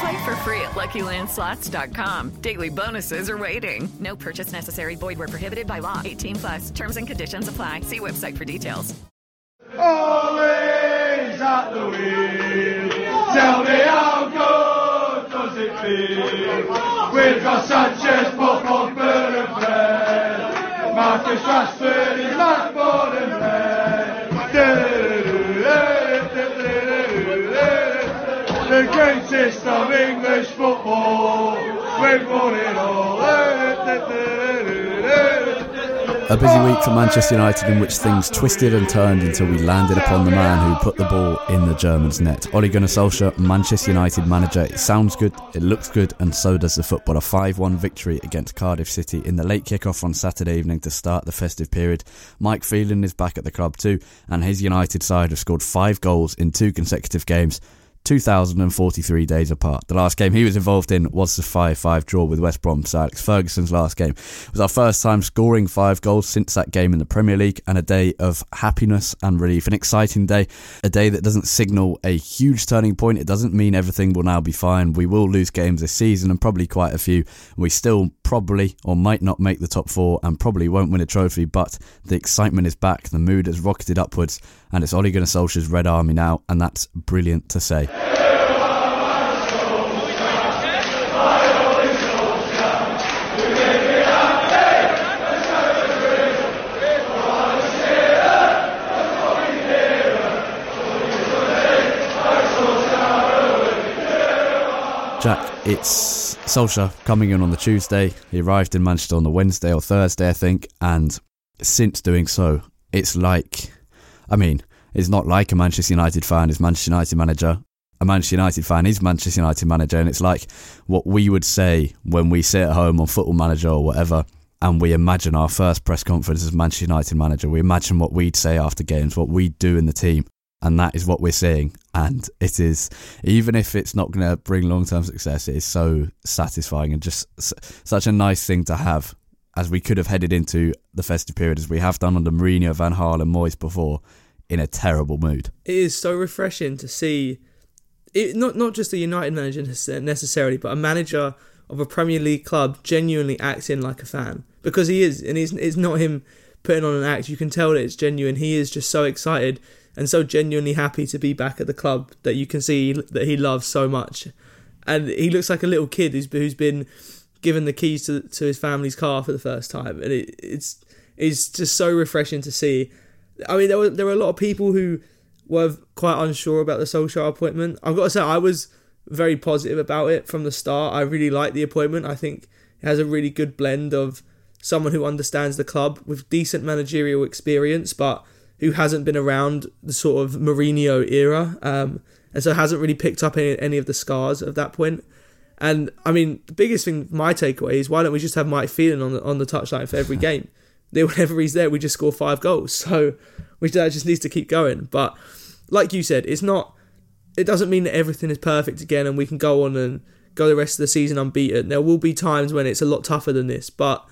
Play for free at LuckyLandSlots.com. Daily bonuses are waiting. No purchase necessary. Void where prohibited by law. 18 plus. Terms and conditions apply. See website for details. Ole's at the wheel. Tell me how good does it feel? We've got Sanchez, Pogba, and Fred. Marcus Rashford is like more than The greatest of English football. We've won it all. A busy week for Manchester United in which things twisted and turned until we landed upon the man who put the ball in the Germans' net. Ole Gunnar Solskjaer, Manchester United manager. It sounds good, it looks good, and so does the football. A 5 1 victory against Cardiff City in the late kick-off on Saturday evening to start the festive period. Mike Phelan is back at the club too, and his United side have scored five goals in two consecutive games. 2,043 days apart. The last game he was involved in was the 5 5 draw with West Brom, so Alex Ferguson's last game. It was our first time scoring five goals since that game in the Premier League, and a day of happiness and relief. An exciting day, a day that doesn't signal a huge turning point. It doesn't mean everything will now be fine. We will lose games this season, and probably quite a few. We still probably or might not make the top four, and probably won't win a trophy, but the excitement is back, the mood has rocketed upwards, and it's Ole Gunnar Solskjaer's Red Army now, and that's brilliant to say. Jack, it's Solskjaer coming in on the Tuesday. He arrived in Manchester on the Wednesday or Thursday, I think, and since doing so, it's like, I mean, it's not like a Manchester United fan is Manchester United manager. A Manchester United fan is Manchester United manager, and it's like what we would say when we sit at home on Football Manager or whatever, and we imagine our first press conference as Manchester United manager. We imagine what we'd say after games, what we'd do in the team, and that is what we're seeing. And it is, even if it's not going to bring long term success, it is so satisfying and just such a nice thing to have as we could have headed into the festive period as we have done under Mourinho, Van Gaal, and Moyes before in a terrible mood. It is so refreshing to see it not not just a United manager necessarily, but a manager of a Premier League club genuinely acting like a fan because he is, and it's, it's not him putting on an act. You can tell that it's genuine. He is just so excited and so genuinely happy to be back at the club that you can see that he loves so much, and he looks like a little kid who's who's been given the keys to to his family's car for the first time, and it, it's it's just so refreshing to see. I mean, there were there were a lot of people who were quite unsure about the Solskjaer appointment. I've got to say, I was very positive about it from the start. I really like the appointment. I think it has a really good blend of someone who understands the club with decent managerial experience, but who hasn't been around the sort of Mourinho era, um, and so hasn't really picked up any, any of the scars of that point. And I mean, the biggest thing, my takeaway is why don't we just have Mike Phelan on the on the touchline for every game? Whenever he's there, we just score five goals. So which that just needs to keep going. But like you said, it's not. It doesn't mean that everything is perfect again, and we can go on and go the rest of the season unbeaten. There will be times when it's a lot tougher than this, but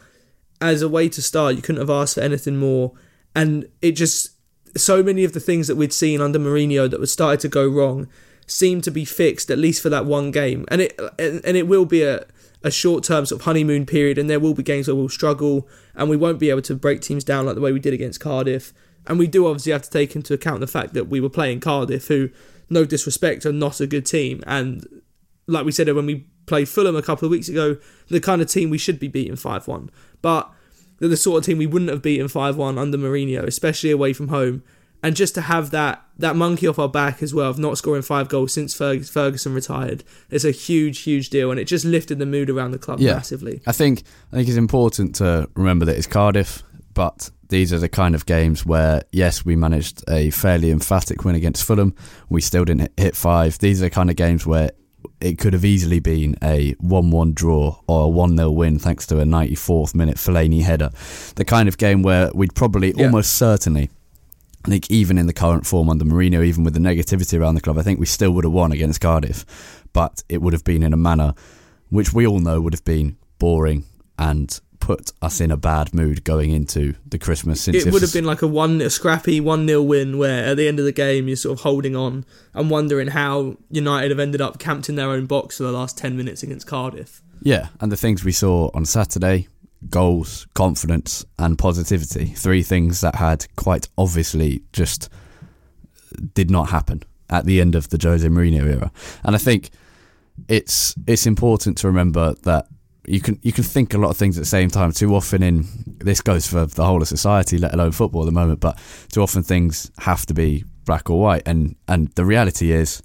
as a way to start, you couldn't have asked for anything more. And it just so many of the things that we'd seen under Mourinho that were started to go wrong seem to be fixed at least for that one game, and it and it will be a a short term sort of honeymoon period, and there will be games where we'll struggle and we won't be able to break teams down like the way we did against Cardiff. And we do obviously have to take into account the fact that we were playing Cardiff, who, no disrespect, are not a good team. And like we said when we played Fulham a couple of weeks ago, the kind of team we should be beating 5 1. But they're the sort of team we wouldn't have beaten 5 1 under Mourinho, especially away from home. And just to have that that monkey off our back as well of not scoring five goals since Ferguson retired it's a huge, huge deal, and it just lifted the mood around the club yeah. massively. I think I think it's important to remember that it's Cardiff, but these are the kind of games where yes, we managed a fairly emphatic win against Fulham. We still didn't hit five. These are the kind of games where it could have easily been a 1 1 draw or a 1 0 win thanks to a 94th minute Fellaini header. The kind of game where we'd probably yeah. almost certainly I think even in the current form under Mourinho, even with the negativity around the club, I think we still would have won against Cardiff, but it would have been in a manner which we all know would have been boring and put us in a bad mood going into the Christmas. Since it would have been like a one a scrappy one 0 win where at the end of the game you're sort of holding on and wondering how United have ended up camped in their own box for the last ten minutes against Cardiff. Yeah, and the things we saw on Saturday goals, confidence, and positivity. Three things that had quite obviously just did not happen at the end of the Jose Mourinho era. And I think it's it's important to remember that you can you can think a lot of things at the same time. Too often in this goes for the whole of society, let alone football at the moment. But too often things have to be black or white, and and the reality is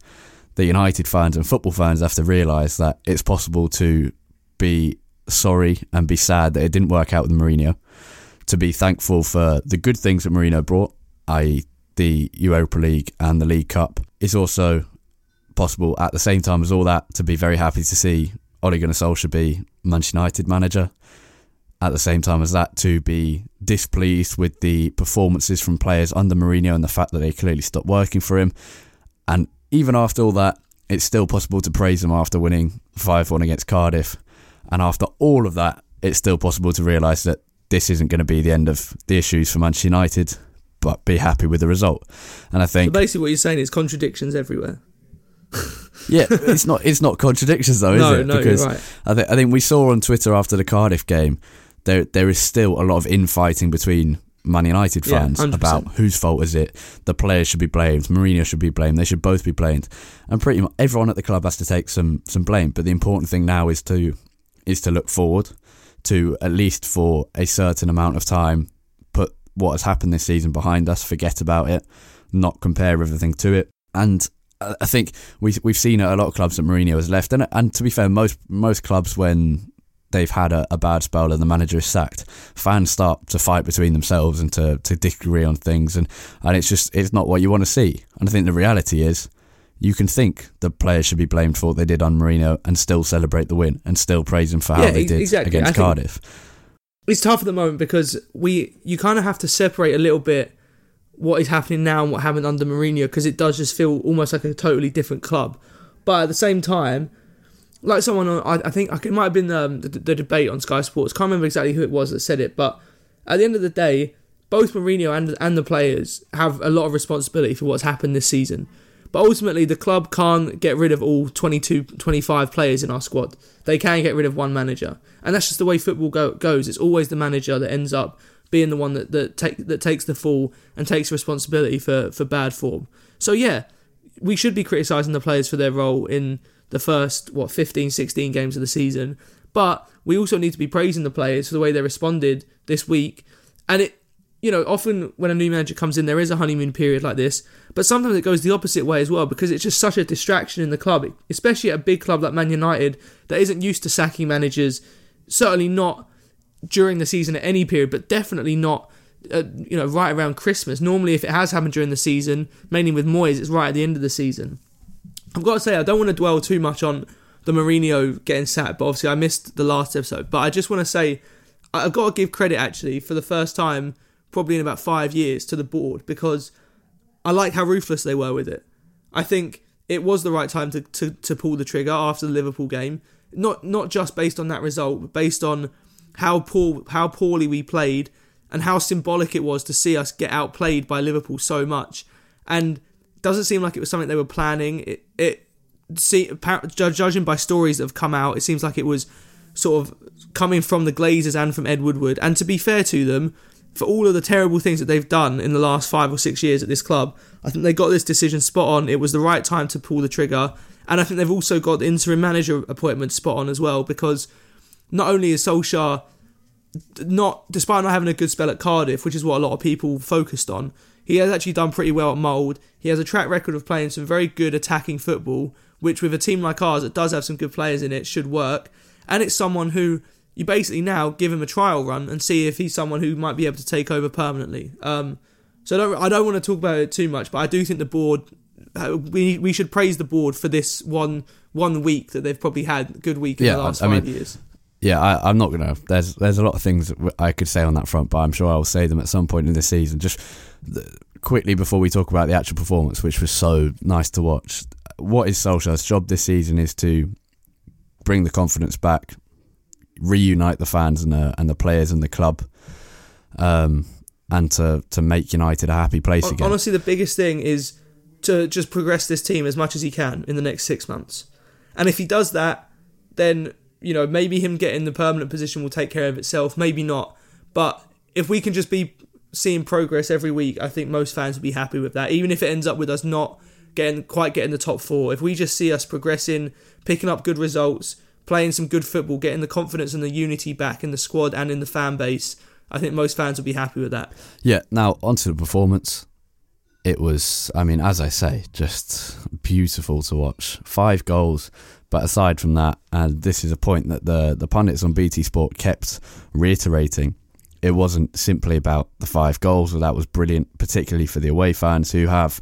that United fans and football fans have to realise that it's possible to be sorry and be sad that it didn't work out with Mourinho. To be thankful for the good things that Mourinho brought, i.e., the Europa League and the League Cup, It's also possible at the same time as all that to be very happy to see Ole Gunnar Solskjaer be Manchester United manager. At the same time as that, to be displeased with the performances from players under Mourinho and the fact that they clearly stopped working for him. And even after all that, it's still possible to praise him after winning 5 1 against Cardiff and after all of that, it's still possible to realise that this isn't going to be the end of the issues for Manchester United, but be happy with the result. And I think so basically what you're saying is contradictions everywhere. yeah, it's not it's not contradictions though, is no, it? No, because right. I think I think we saw on Twitter after the Cardiff game there there is still a lot of infighting between Man United fans yeah, about whose fault is it. The players should be blamed. Mourinho should be blamed. They should both be blamed. And pretty much everyone at the club has to take some some blame. But the important thing now is to is to look forward to at least for a certain amount of time put what has happened this season behind us, forget about it, not compare everything to it. And I think we we've seen a lot of clubs that Mourinho has left, and and to be fair, most most clubs when they've had a, a, bad spell and the manager is sacked, fans start to fight between themselves and to, to disagree on things, and, and it's just it's not what you want to see. And I think the reality is you can think the players should be blamed for what they did on Mourinho and still celebrate the win and still praise them for how yeah, they did exactly. against Cardiff. It's tough at the moment because we you kind of have to separate a little bit what is happening now and what happened under Mourinho because it does just feel almost like a totally different club. But at the same time, like someone on, I, I think it might have been um, the, the debate on Sky Sports. Can't remember exactly who it was that said it, but at the end of the day, both Mourinho and and the players have a lot of responsibility for what's happened this season. But ultimately, the club can't get rid of all 22, 25 players in our squad. They can get rid of one manager. And that's just the way football go, goes. It's always the manager that ends up being the one that, that, take, that takes the fall and takes responsibility for, for bad form. So, yeah, we should be criticising the players for their role in the first, what, 15, 16 games of the season. But we also need to be praising the players for the way they responded this week. And it, you know, often when a new manager comes in, there is a honeymoon period like this, but sometimes it goes the opposite way as well because it's just such a distraction in the club, especially at a big club like Man United that isn't used to sacking managers. Certainly not during the season at any period, but definitely not, uh, you know, right around Christmas. Normally, if it has happened during the season, mainly with Moyes, it's right at the end of the season. I've got to say, I don't want to dwell too much on the Mourinho getting sacked, but obviously I missed the last episode. But I just want to say, I've got to give credit actually for the first time probably in about five years to the board because I like how ruthless they were with it. I think it was the right time to, to, to pull the trigger after the Liverpool game. Not not just based on that result, but based on how poor how poorly we played and how symbolic it was to see us get outplayed by Liverpool so much. And doesn't seem like it was something they were planning. It, it see, judging by stories that have come out, it seems like it was sort of coming from the Glazers and from Ed Woodward. And to be fair to them, for all of the terrible things that they've done in the last five or six years at this club, I think they got this decision spot on. It was the right time to pull the trigger. And I think they've also got the interim manager appointment spot on as well because not only is Solskjaer not despite not having a good spell at Cardiff, which is what a lot of people focused on, he has actually done pretty well at Molde. He has a track record of playing some very good attacking football, which with a team like ours that does have some good players in it should work. And it's someone who you basically now give him a trial run and see if he's someone who might be able to take over permanently. Um, so I don't, I don't want to talk about it too much, but I do think the board uh, we we should praise the board for this one one week that they've probably had a good week in Yeah, the last I five mean, years. Yeah, I, I'm not gonna. There's there's a lot of things I could say on that front, but I'm sure I'll say them at some point in the season. Just quickly before we talk about the actual performance, which was so nice to watch. What is Solskjaer's job this season is to bring the confidence back, reunite the fans and the and the players and the club, um, and to to make United a happy place Hon- again. Honestly, the biggest thing is to just progress this team as much as he can in the next six months. And if he does that, then you know maybe him getting the permanent position will take care of itself. Maybe not, but if we can just be seeing progress every week, I think most fans will be happy with that. Even if it ends up with us not getting quite getting the top four, if we just see us progressing, picking up good results, playing some good football, getting the confidence and the unity back in the squad and in the fan base, I think most fans will be happy with that. Yeah, now onto the performance. It was, I mean, as I say, just beautiful to watch. Five goals, but aside from that, and this is a point that the, the pundits on BT Sport kept reiterating, it wasn't simply about the five goals, that was brilliant, particularly for the away fans who have,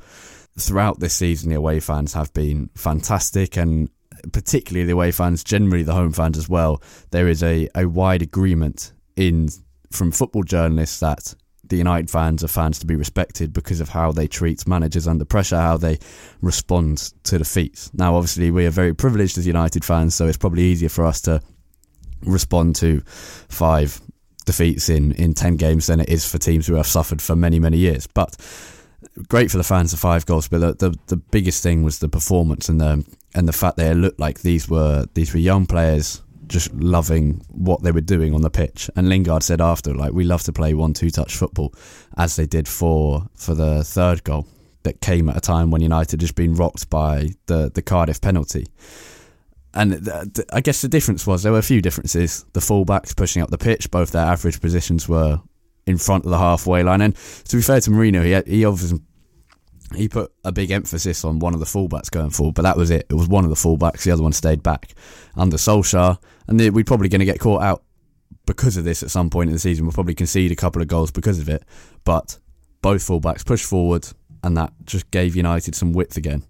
throughout this season, the away fans have been fantastic and particularly the away fans, generally the home fans as well. There is a, a wide agreement in from football journalists that the United fans are fans to be respected because of how they treat managers under pressure, how they respond to defeats. Now, obviously, we are very privileged as United fans, so it's probably easier for us to respond to five defeats in, in 10 games than it is for teams who have suffered for many, many years. But great for the fans of five goals, but the, the, the biggest thing was the performance and the and the fact that it looked like these were these were young players just loving what they were doing on the pitch. And Lingard said after, like, we love to play one two touch football, as they did for for the third goal that came at a time when United had been rocked by the the Cardiff penalty. And I guess the difference was there were a few differences. The fullbacks pushing up the pitch, both their average positions were in front of the halfway line. And to be fair to Mourinho, he he obviously he put a big emphasis on one of the fullbacks going forward, but that was it. It was one of the fullbacks. The other one stayed back under Solskjaer, and we're probably going to get caught out because of this at some point in the season. We'll probably concede a couple of goals because of it, but both fullbacks pushed forward, and that just gave United some width again.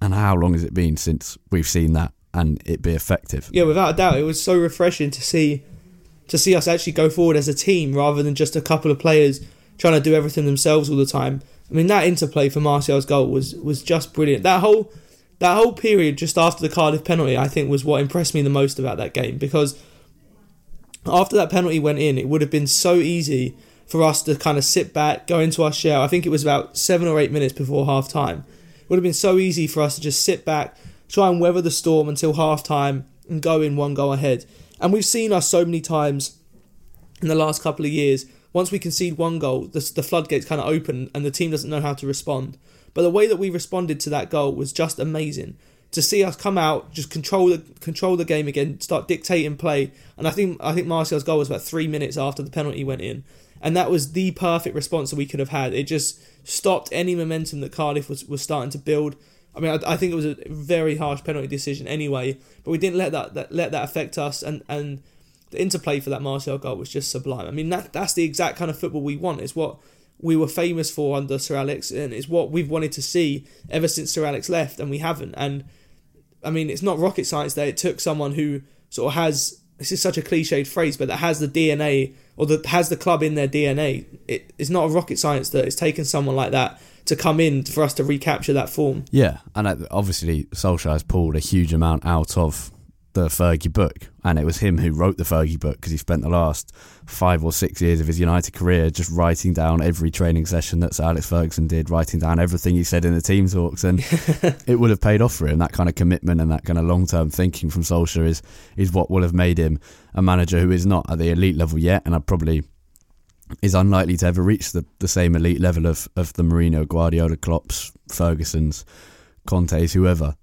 And how long has it been since we've seen that and it be effective? Yeah, without a doubt, it was so refreshing to see to see us actually go forward as a team rather than just a couple of players trying to do everything themselves all the time. I mean, that interplay for Martial's goal was was just brilliant. That whole that whole period just after the Cardiff penalty, I think, was what impressed me the most about that game because after that penalty went in, it would have been so easy for us to kind of sit back, go into our shell. I think it was about seven or eight minutes before half time. It would have been so easy for us to just sit back, try and weather the storm until half time and go in one goal ahead. And we've seen us so many times in the last couple of years. Once we concede one goal, the, the floodgates kind of open and the team doesn't know how to respond. But the way that we responded to that goal was just amazing. To see us come out, just control the control the game again, start dictating play, and I think I think Martial's goal was about three minutes after the penalty went in, and that was the perfect response that we could have had. It just stopped any momentum that Cardiff was, was starting to build. I mean, I, I think it was a very harsh penalty decision anyway, but we didn't let that, that let that affect us, and and the interplay for that Martial goal was just sublime. I mean, that that's the exact kind of football we want. It's what we were famous for under Sir Alex, and it's what we've wanted to see ever since Sir Alex left, and we haven't. And I mean, it's not rocket science that it took someone who sort of has this is such a cliched phrase, but that has the DNA or that has the club in their DNA. It, it's not a rocket science that it's taken someone like that to come in for us to recapture that form. Yeah, and obviously Solskjaer has pulled a huge amount out of the Fergie book, and it was him who wrote the Fergie book because he spent the last five or six years of his United career just writing down every training session that Sir Alex Ferguson did, writing down everything he said in the team talks, and it would have paid off for him. That kind of commitment and that kind of long term thinking from Solskjaer is is what will have made him a manager who is not at the elite level yet, and I probably is unlikely to ever reach the, the same elite level of, of the Mourinho, Guardiola, Klopps, Ferguson's, Conte's, whoever,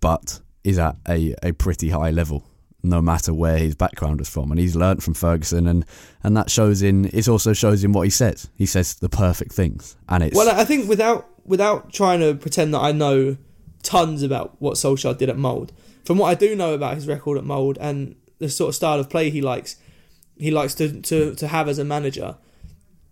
but is at a, a pretty high level no matter where his background is from. And he's learnt from Ferguson and and that shows in it also shows in what he says. He says the perfect things and it's well I think without without trying to pretend that I know tons about what Solskjaer did at Molde from what I do know about his record at Molde and the sort of style of play he likes he likes to, to, to have as a manager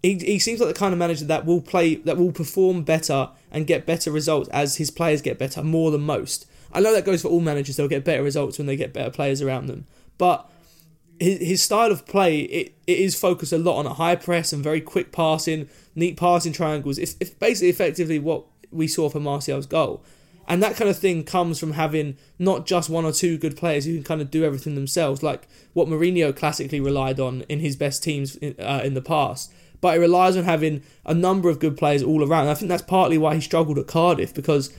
he, he seems like the kind of manager that will play that will perform better and get better results as his players get better more than most I know that goes for all managers. They'll get better results when they get better players around them. But his, his style of play, it, it is focused a lot on a high press and very quick passing, neat passing triangles. It's, it's basically effectively what we saw for Martial's goal. And that kind of thing comes from having not just one or two good players who can kind of do everything themselves, like what Mourinho classically relied on in his best teams in, uh, in the past. But it relies on having a number of good players all around. And I think that's partly why he struggled at Cardiff because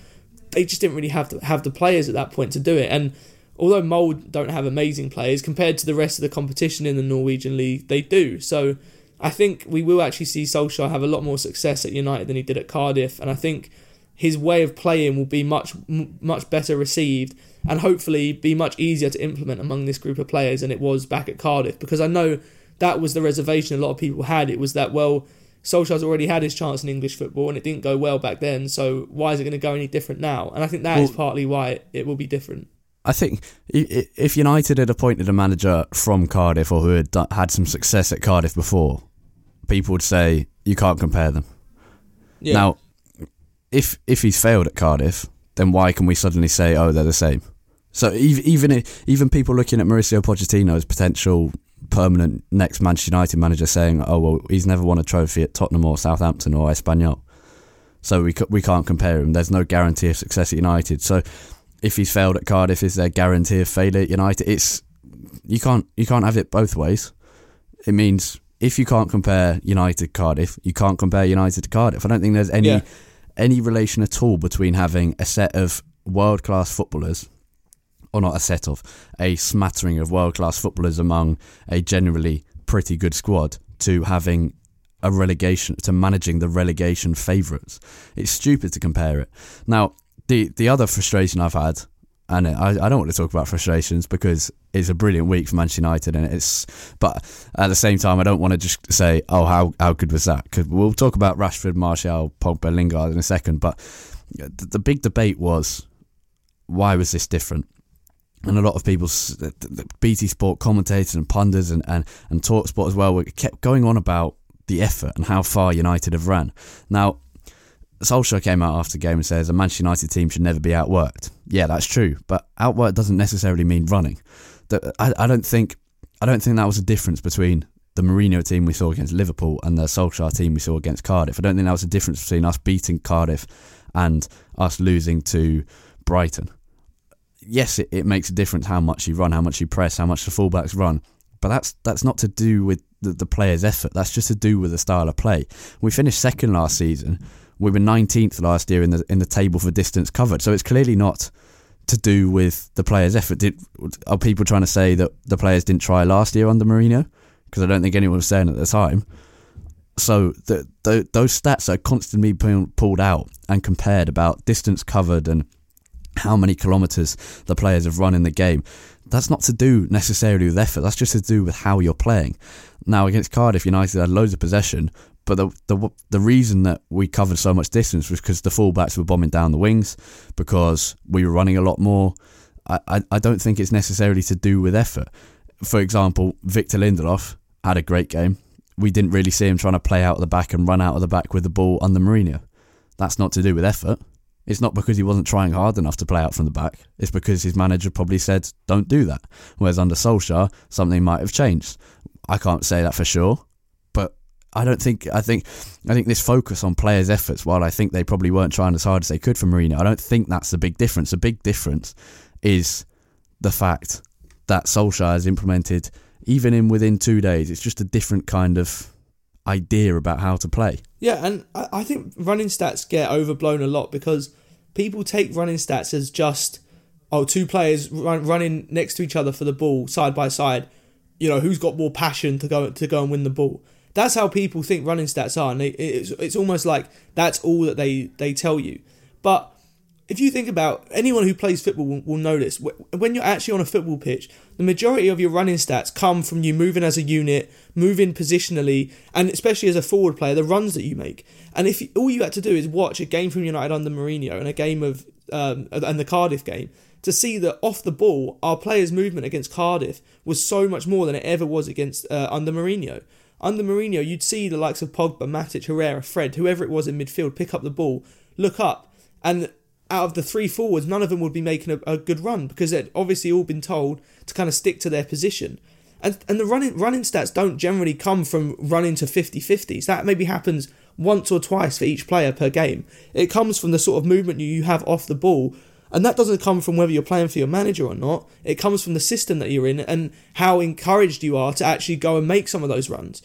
they just didn't really have to have the players at that point to do it. And although Molde don't have amazing players compared to the rest of the competition in the Norwegian league, they do. So I think we will actually see Solskjaer have a lot more success at United than he did at Cardiff, and I think his way of playing will be much much better received and hopefully be much easier to implement among this group of players than it was back at Cardiff because I know that was the reservation a lot of people had. It was that well Solskjaer's already had his chance in English football and it didn't go well back then, so why is it going to go any different now? And I think that well, is partly why it, it will be different. I think if United had appointed a manager from Cardiff or who had had some success at Cardiff before, people would say you can't compare them. Yeah. Now, if if he's failed at Cardiff, then why can we suddenly say oh they're the same? So even even people looking at Mauricio Pochettino's potential permanent next Manchester United manager saying, "Oh well, he's never won a trophy at Tottenham or Southampton or Espanyol, so we we can't compare him. There's no guarantee of success at United. So if he's failed at Cardiff, is there guarantee of failure at United? It's you can't you can't have it both ways. It means if you can't compare United Cardiff, you can't compare United to Cardiff. I don't think there's any yeah. any relation at all between having a set of world class footballers or not a set of, a smattering of world class footballers among a generally pretty good squad to having a relegation, to managing the relegation favourites. It's stupid to compare it. Now, the, the other frustration I've had, and I, I don't want to talk about frustrations because it's a brilliant week for Manchester United, and it's. But at the same time, I don't want to just say, "Oh, how how good was that?" Because we'll talk about Rashford, Martial, Pogba, Lingard in a second. But the, the big debate was, why was this different? And a lot of people, BT Sport commentators and pundits and, and, and Talksport as well, kept going on about the effort and how far United have ran. Now, Solskjaer came out after the game and says a Manchester United team should never be outworked. Yeah, that's true, but outworked doesn't necessarily mean running. I, I don't think I don't think that was a difference between the Mourinho team we saw against Liverpool and the Solskjaer team we saw against Cardiff. I don't think that was a difference between us beating Cardiff and us losing to Brighton yes, it, it makes a difference how much you run, how much you press, how much the fullbacks run. But that's that's not to do with the, the player's effort. That's just to do with the style of play. We finished second last season. We were 19th last year in the in the table for distance covered. So it's clearly not to do with the player's effort. Did, are people trying to say that the players didn't try last year under Mourinho? Because I don't think anyone was saying at the time. So the, the, those stats are constantly being pulled out and compared about distance covered and how many kilometres the players have run in the game. That's not to do necessarily with effort. That's just to do with how you're playing. Now against Cardiff, United had loads of possession, but the the the reason that we covered so much distance was because the fullbacks were bombing down the wings, because we were running a lot more. I, I, I don't think it's necessarily to do with effort. For example, Victor Lindelof had a great game. We didn't really see him trying to play out of the back and run out of the back with the ball under Mourinho. That's not to do with effort. It's not because he wasn't trying hard enough to play out from the back. It's because his manager probably said, don't do that. Whereas under Solskjaer, something might have changed. I can't say that for sure, but I don't think, I think, I think this focus on players' efforts, while I think they probably weren't trying as hard as they could for Mourinho, I don't think that's the big difference. The big difference is the fact that Solskjaer has implemented, even in within two days. It's just a different kind of idea about how to play. Yeah, and I, think running stats get overblown a lot because people take running stats as just oh two players run, running next to each other for the ball side by side. You know who's got more passion to go to go and win the ball. That's how people think running stats are, and they, it's it's almost like that's all that they they tell you. But if you think about anyone who plays football will, will this. When you're actually on a football pitch, the majority of your running stats come from you moving as a unit, moving positionally, and especially as a forward player, the runs that you make. And if you, all you had to do is watch a game from United under Mourinho and a game of um, and the Cardiff game to see that off the ball, our players' movement against Cardiff was so much more than it ever was against uh, under Mourinho. Under Mourinho, you'd see the likes of Pogba, Matic, Herrera, Fred, whoever it was in midfield, pick up the ball, look up, and out of the three forwards, none of them would be making a, a good run because they'd obviously all been told to kind of stick to their position. And, and the running running stats don't generally come from running to 50 50s. That maybe happens once or twice for each player per game. It comes from the sort of movement you have off the ball. And that doesn't come from whether you're playing for your manager or not. It comes from the system that you're in and how encouraged you are to actually go and make some of those runs.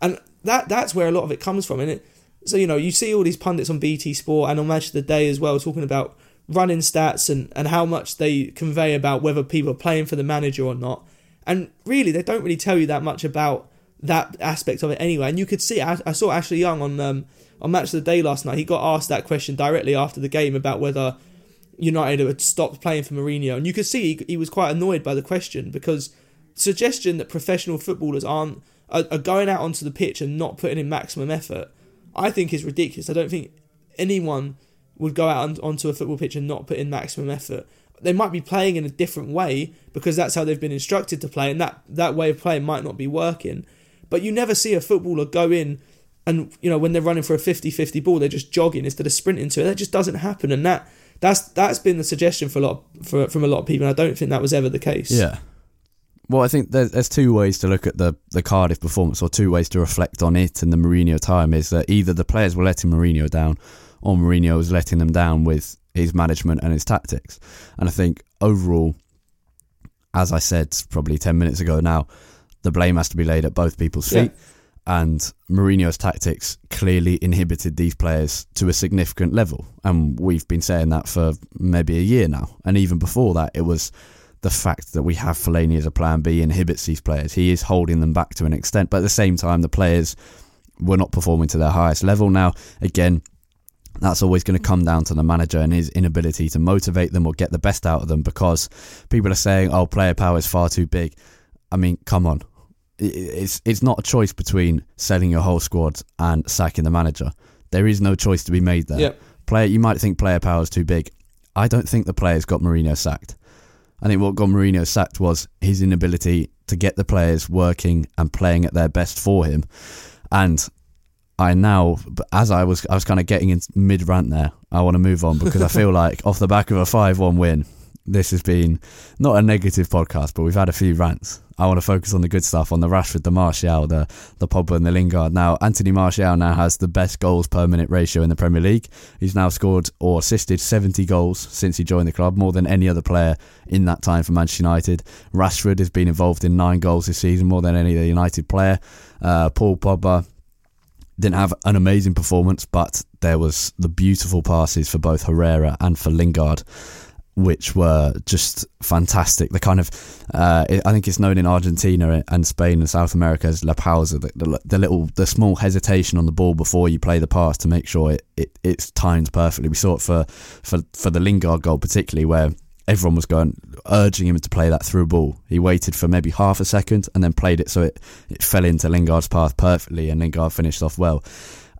And that that's where a lot of it comes from. And it, so, you know, you see all these pundits on BT Sport and on Match of the Day as well talking about running stats and, and how much they convey about whether people are playing for the manager or not. And really, they don't really tell you that much about that aspect of it anyway. And you could see, I, I saw Ashley Young on um, on Match of the Day last night. He got asked that question directly after the game about whether United had stopped playing for Mourinho. And you could see he, he was quite annoyed by the question because suggestion that professional footballers aren't are, are going out onto the pitch and not putting in maximum effort I think is ridiculous. I don't think anyone would go out onto a football pitch and not put in maximum effort. They might be playing in a different way because that's how they've been instructed to play, and that, that way of playing might not be working. But you never see a footballer go in and, you know, when they're running for a 50 50 ball, they're just jogging instead of sprinting to it. That just doesn't happen. And that that's that's been the suggestion for a lot for, from a lot of people, and I don't think that was ever the case. Yeah. Well, I think there's, there's two ways to look at the, the Cardiff performance, or two ways to reflect on it and the Mourinho time. Is that either the players were letting Mourinho down, or Mourinho was letting them down with his management and his tactics. And I think overall, as I said probably ten minutes ago now, the blame has to be laid at both people's feet. Yeah. And Mourinho's tactics clearly inhibited these players to a significant level. And we've been saying that for maybe a year now. And even before that, it was the fact that we have Fellaini as a plan B inhibits these players. He is holding them back to an extent, but at the same time, the players were not performing to their highest level. Now, again, that's always going to come down to the manager and his inability to motivate them or get the best out of them because people are saying, oh, player power is far too big. I mean, come on. It's, it's not a choice between selling your whole squad and sacking the manager. There is no choice to be made there. Yep. Player, you might think player power is too big. I don't think the players got Mourinho sacked. I think what got Mourinho sacked was his inability to get the players working and playing at their best for him. And I now, as I was, I was kind of getting in mid rant there. I want to move on because I feel like off the back of a five-one win, this has been not a negative podcast, but we've had a few rants. I want to focus on the good stuff, on the Rashford, the Martial, the the Pogba, and the Lingard. Now, Anthony Martial now has the best goals per minute ratio in the Premier League. He's now scored or assisted 70 goals since he joined the club, more than any other player in that time for Manchester United. Rashford has been involved in nine goals this season, more than any other United player. Uh, Paul Pogba didn't have an amazing performance, but there was the beautiful passes for both Herrera and for Lingard which were just fantastic. The kind of, uh, I think it's known in Argentina and Spain and South America as la pausa, the, the, the, little, the small hesitation on the ball before you play the pass to make sure it, it it's timed perfectly. We saw it for, for, for the Lingard goal particularly, where everyone was going urging him to play that through ball. He waited for maybe half a second and then played it so it, it fell into Lingard's path perfectly, and Lingard finished off well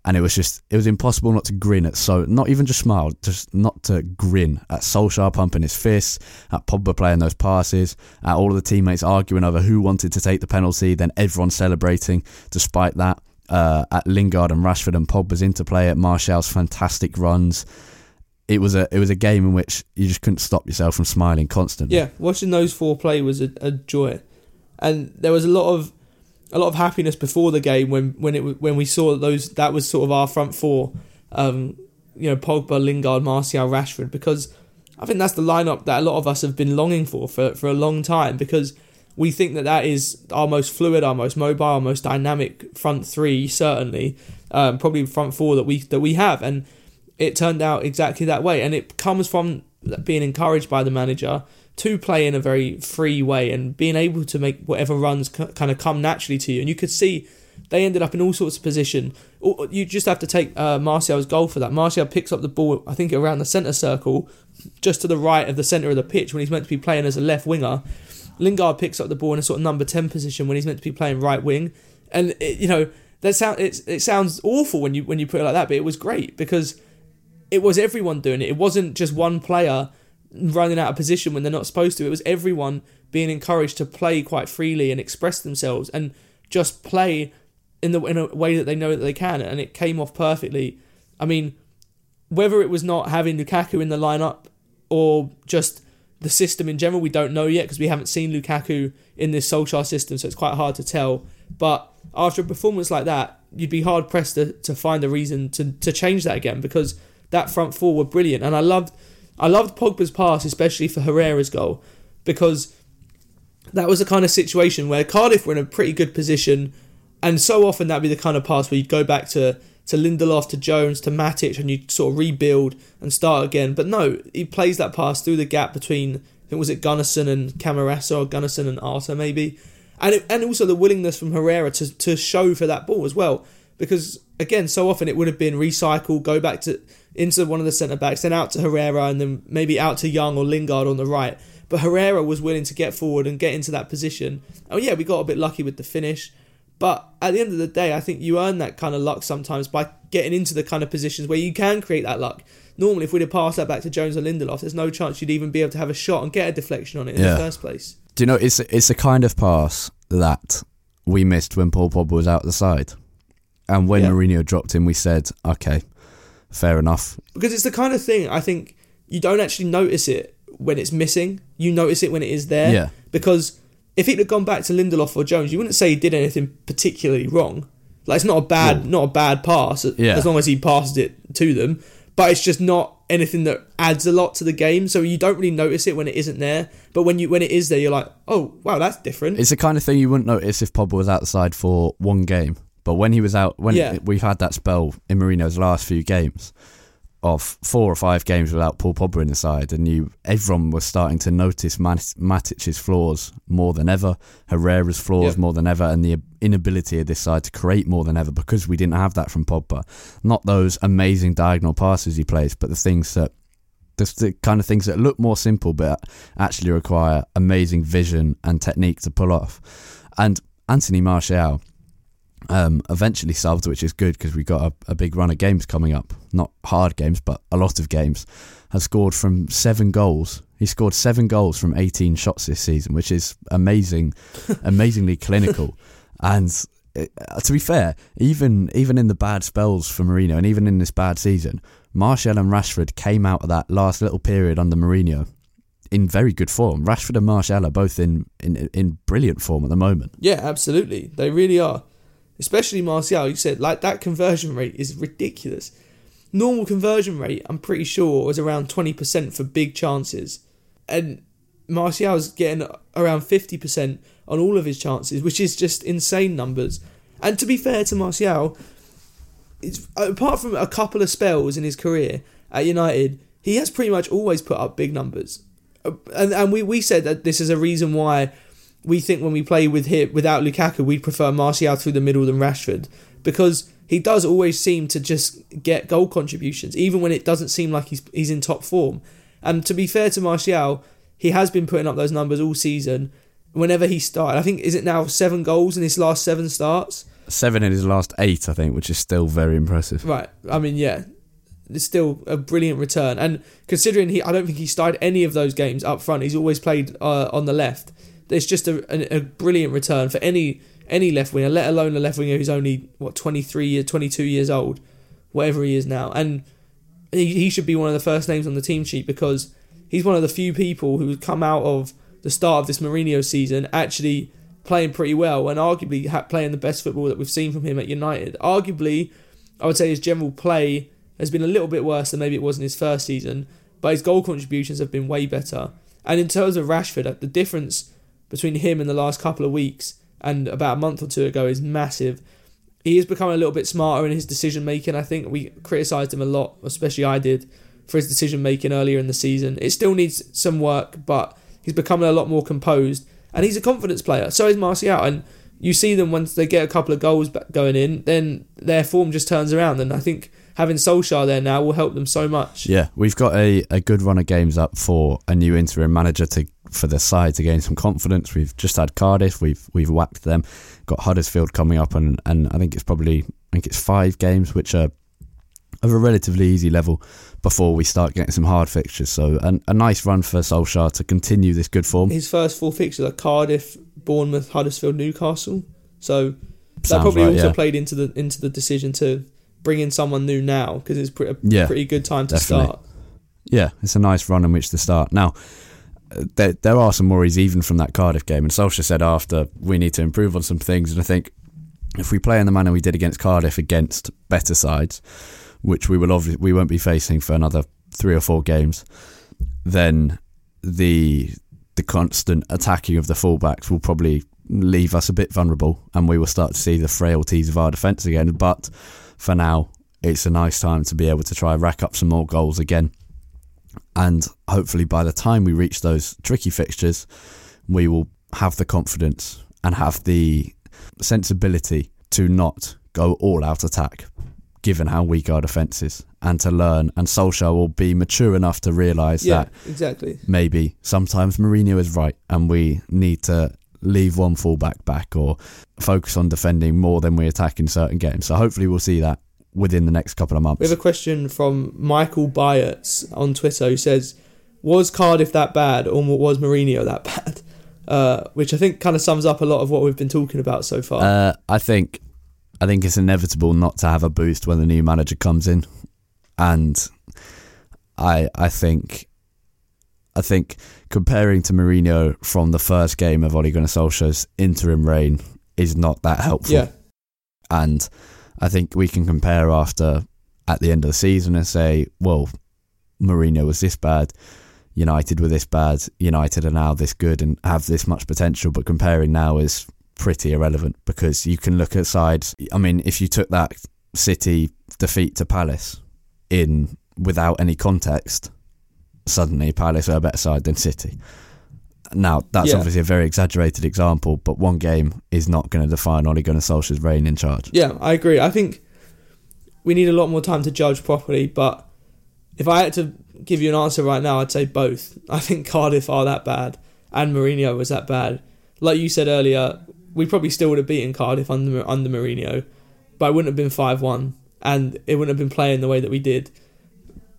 and it was just it was impossible not to grin at so not even just smile, just not to grin at Solskjaer pumping his fists, at Pogba playing those passes, at all of the teammates arguing over who wanted to take the penalty, then everyone celebrating despite that. Uh, at Lingard and Rashford and Pogba's interplay, at Martial's fantastic runs. It was a it was a game in which you just couldn't stop yourself from smiling constantly. Yeah, watching those four play was a, a joy, and there was a lot of a lot of happiness before the game when when it when we saw those that was sort of our front four, um, you know Pogba, Lingard, Martial, Rashford because I think that's the lineup that a lot of us have been longing for for, for a long time because we think that that is our most fluid, our most mobile, our most dynamic front three, certainly, um, probably front four that we that we have, and it turned out exactly that way, and it comes from being encouraged by the manager to play in a very free way and being able to make whatever runs kind of come naturally to you, and you could see they ended up in all sorts of position. You just have to take uh, Martial's goal for that. Martial picks up the ball, I think, around the centre circle, just to the right of the centre of the pitch when he's meant to be playing as a left winger. Lingard picks up the ball in a sort of number 10 position when he's meant to be playing right wing. And, it, you know, that sound, it, it sounds awful when you, when you put it like that, but it was great because it was everyone doing it. It wasn't just one player running out of position when they're not supposed to. It was everyone being encouraged to play quite freely and express themselves and just play in the in a way that they know that they can, and it came off perfectly. I mean, whether it was not having Lukaku in the lineup or just the system in general, we don't know yet because we haven't seen Lukaku in this Solskjaer system, so it's quite hard to tell. But after a performance like that, you'd be hard pressed to, to find a reason to, to change that again because that front four were brilliant, and I loved I loved Pogba's pass, especially for Herrera's goal, because that was the kind of situation where Cardiff were in a pretty good position, and so often that'd be the kind of pass where you'd go back to to Lindelof, to Jones, to Matic, and you sort of rebuild and start again. But no, he plays that pass through the gap between, I think was it Gunnarsson and Camarasa or Gunnarsson and Arter maybe, and it, and also the willingness from Herrera to to show for that ball as well. Because again, so often it would have been recycle, go back to into one of the centre backs, then out to Herrera, and then maybe out to Young or Lingard on the right. But Herrera was willing to get forward and get into that position. Oh yeah, we got a bit lucky with the finish. But at the end of the day, I think you earn that kind of luck sometimes by getting into the kind of positions where you can create that luck. Normally, if we'd have passed that back to Jones or Lindelof, there's no chance you'd even be able to have a shot and get a deflection on it in Yeah. the first place. Do you know it's it's a kind of pass that we missed when Paul Pogba was out the side, and when Yeah. Mourinho dropped him, we said, okay, fair enough. Because it's the kind of thing I think you don't actually notice it when it's missing. You notice it when it is there. Yeah. Because if it had gone back to Lindelof or Jones, you wouldn't say he did anything particularly wrong. Like it's not a bad, not a bad pass Yeah. as long as he passes it to them. But it's just not anything that adds a lot to the game. So you don't really notice it when it isn't there. But when you when it is there, you're like, oh wow, that's different. It's the kind of thing you wouldn't notice if Pogba was outside for one game, but when he was out, when Yeah. we've had that spell in Mourinho's last few games of four or five games without Paul Pogba in the side, and you everyone was starting to notice Mat- Matic's flaws more than ever, Herrera's flaws Yeah. more than ever, and the inability of this side to create more than ever because we didn't have that from Pogba. Not those amazing diagonal passes he plays, but the things that the, the kind of things that look more simple but actually require amazing vision and technique to pull off. And Anthony Martial um, eventually subbed, which is good because we've got a, a big run of games coming up. Not hard games, but a lot of games. Has scored from seven goals. He scored seven goals from 18 shots this season, which is amazing, amazingly clinical. And uh, to be fair, even even in the bad spells for Mourinho, and even in this bad season, Martial and Rashford came out of that last little period under Mourinho in very good form. Rashford and Martial are both in, in in brilliant form at the moment. Yeah, absolutely. They really are. Especially Martial, you said, like that conversion rate is ridiculous. Normal conversion rate, I'm pretty sure, was around 20% for big chances. And Martial's getting around 50% on all of his chances, which is just insane numbers. And to be fair to Martial, it's, apart from a couple of spells in his career at United, he has pretty much always put up big numbers. Uh, And, and we, we said that this is a reason why we think when we play with him without Lukaku, we'd prefer Martial through the middle than Rashford because he does always seem to just get goal contributions, even when it doesn't seem like he's he's in top form. And to be fair to Martial, he has been putting up those numbers all season. Whenever he started, I think is it now seven goals in his last seven starts. Seven in his last eight, I think, which is still very impressive. Right. I mean, yeah, it's still a brilliant return. And considering he, I don't think he started any of those games up front. He's always played uh, on the left. It's just a, a, brilliant return for any any left winger, let alone a left winger who's only what 23 year, 22 years old, whatever he is now. And he, he should be one of the first names on the team sheet because he's one of the few people who come out of the start of this Mourinho season actually playing pretty well and arguably playing the best football that we've seen from him at United. Arguably, I would say his general play has been a little bit worse than maybe it was in his first season, but his goal contributions have been way better. And in terms of Rashford, the difference between him in the last couple of weeks and about a month or two ago is massive. He has become a little bit smarter in his decision making. I think we criticised him a lot, especially I did, for his decision making earlier in the season. It still needs some work, but he's becoming a lot more composed. And he's a confidence player. So is Martial. And you see them once they get a couple of goals going in, then their form just turns around. And I think having Solskjaer there now will help them so much. Yeah, we've got a, a good run of games up for a new interim manager to for the side to gain some confidence. We've just had Cardiff, we've we've whacked them, got Huddersfield coming up, and and I think it's probably I think it's five games which are of a relatively easy level before we start getting some hard fixtures. So an, a nice run for Solskjaer to continue this good form. His first four fixtures are Cardiff, Bournemouth, Huddersfield, Newcastle. So that Sounds probably right, also yeah. played into the into the decision to bring in someone new now because it's pretty, yeah, pretty good time to definitely. start. Yeah, it's a nice run in which to start. Now, uh, there, there are some worries even from that Cardiff game, and Solskjaer said after we need to improve on some things, and I think if we play in the manner we did against Cardiff against better sides, which we will obviously we won't be facing for another three or four games, then the the constant attacking of the fullbacks will probably leave us a bit vulnerable, and we will start to see the frailties of our defence again. But for now, it's a nice time to be able to try rack up some more goals again. And hopefully, by the time we reach those tricky fixtures, we will have the confidence and have the sensibility to not go all out attack, given how weak our defence is, and to learn. And Solskjaer will be mature enough to realise yeah, that exactly maybe sometimes Mourinho is right, and we need to leave one fullback back or focus on defending more than we attack in certain games. So hopefully we'll see that within the next couple of months. We have a question from Michael Byerts on Twitter who says, "Was Cardiff that bad, or was Mourinho that bad?" Uh, which I think kind of sums up a lot of what we've been talking about so far. Uh, I think, I think it's inevitable not to have a boost when the new manager comes in, and I I think I think comparing to Mourinho from the first game of Ole Gunnar Solskjaer's interim reign is not that helpful. Yeah. And I think we can compare after at the end of the season and say, well, Mourinho was this bad, United were this bad, United are now this good and have this much potential. But comparing now is pretty irrelevant because you can look at sides. I mean, if you took that City defeat to Palace in without any context, suddenly Palace are a better side than City. Now, that's yeah. obviously a very exaggerated example, but one game is not going to define Ole Gunnar Solskjaer's reign in charge. Yeah, I agree. I think we need a lot more time to judge properly, but if I had to give you an answer right now, I'd say both. I think Cardiff are that bad, and Mourinho was that bad. Like you said earlier, we probably still would have beaten Cardiff under under Mourinho, but it wouldn't have been five one, and it wouldn't have been playing the way that we did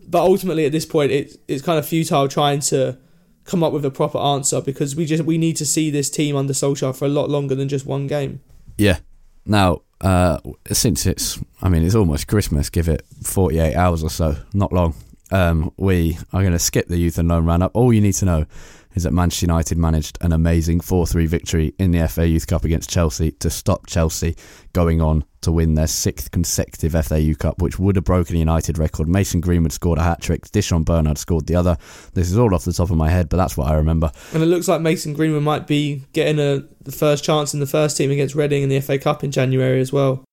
but ultimately at this point it, it's kind of futile trying to come up with a proper answer because we just we need to see this team under Solskjaer for a lot longer than just one game. Yeah. Now, uh, since it's I mean it's almost Christmas, give it 48 hours or so, not long. Um, we are going to skip the youth and loan roundup. All you need to know is that Manchester United managed an amazing 4 3 victory in the FA Youth Cup against Chelsea to stop Chelsea going on to win their sixth consecutive FA Youth Cup, which would have broken the United record. Mason Greenwood scored a hat trick, Di'Shon Bernard scored the other. This is all off the top of my head, but that's what I remember. And it looks like Mason Greenwood might be getting a the first chance in the first team against Reading in the FA Cup in January as well.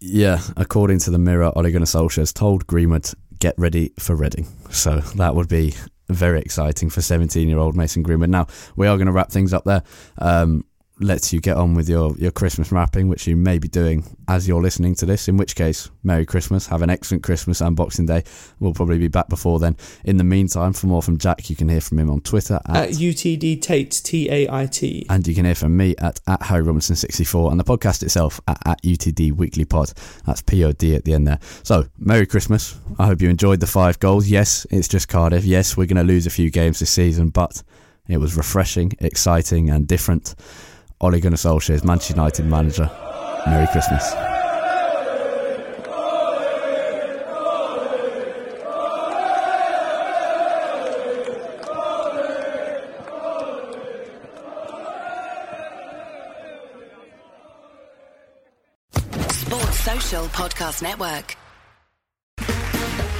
Yeah, according to the Mirror, Ole Gunnar Solskjaer has told Greenwood, get ready for Reading. So that would be very exciting for 17 year old Mason Greenwood. Now, we are going to wrap things up there. Um, lets you get on with your, your Christmas wrapping, which you may be doing as you're listening to this, in which case, Merry Christmas. Have an excellent Christmas and Boxing Day. We'll probably be back before then. In the meantime, for more from Jack, you can hear from him on Twitter at, at UTD Tait, T A I T. And you can hear from me at, at Harry Robinson64 and the podcast itself at, at UTD Weekly Pod. That's P O D at the end there. So, Merry Christmas. I hope you enjoyed the five goals. Yes, it's just Cardiff. Yes, we're going to lose a few games this season, but it was refreshing, exciting, and different. Ole Gunnar Solskjaer's Manchester United manager. Merry Christmas. Sports Social Podcast Network.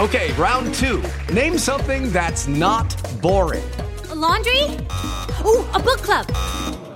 Okay, round two. Name something that's not boring. A laundry? Ooh, a book club.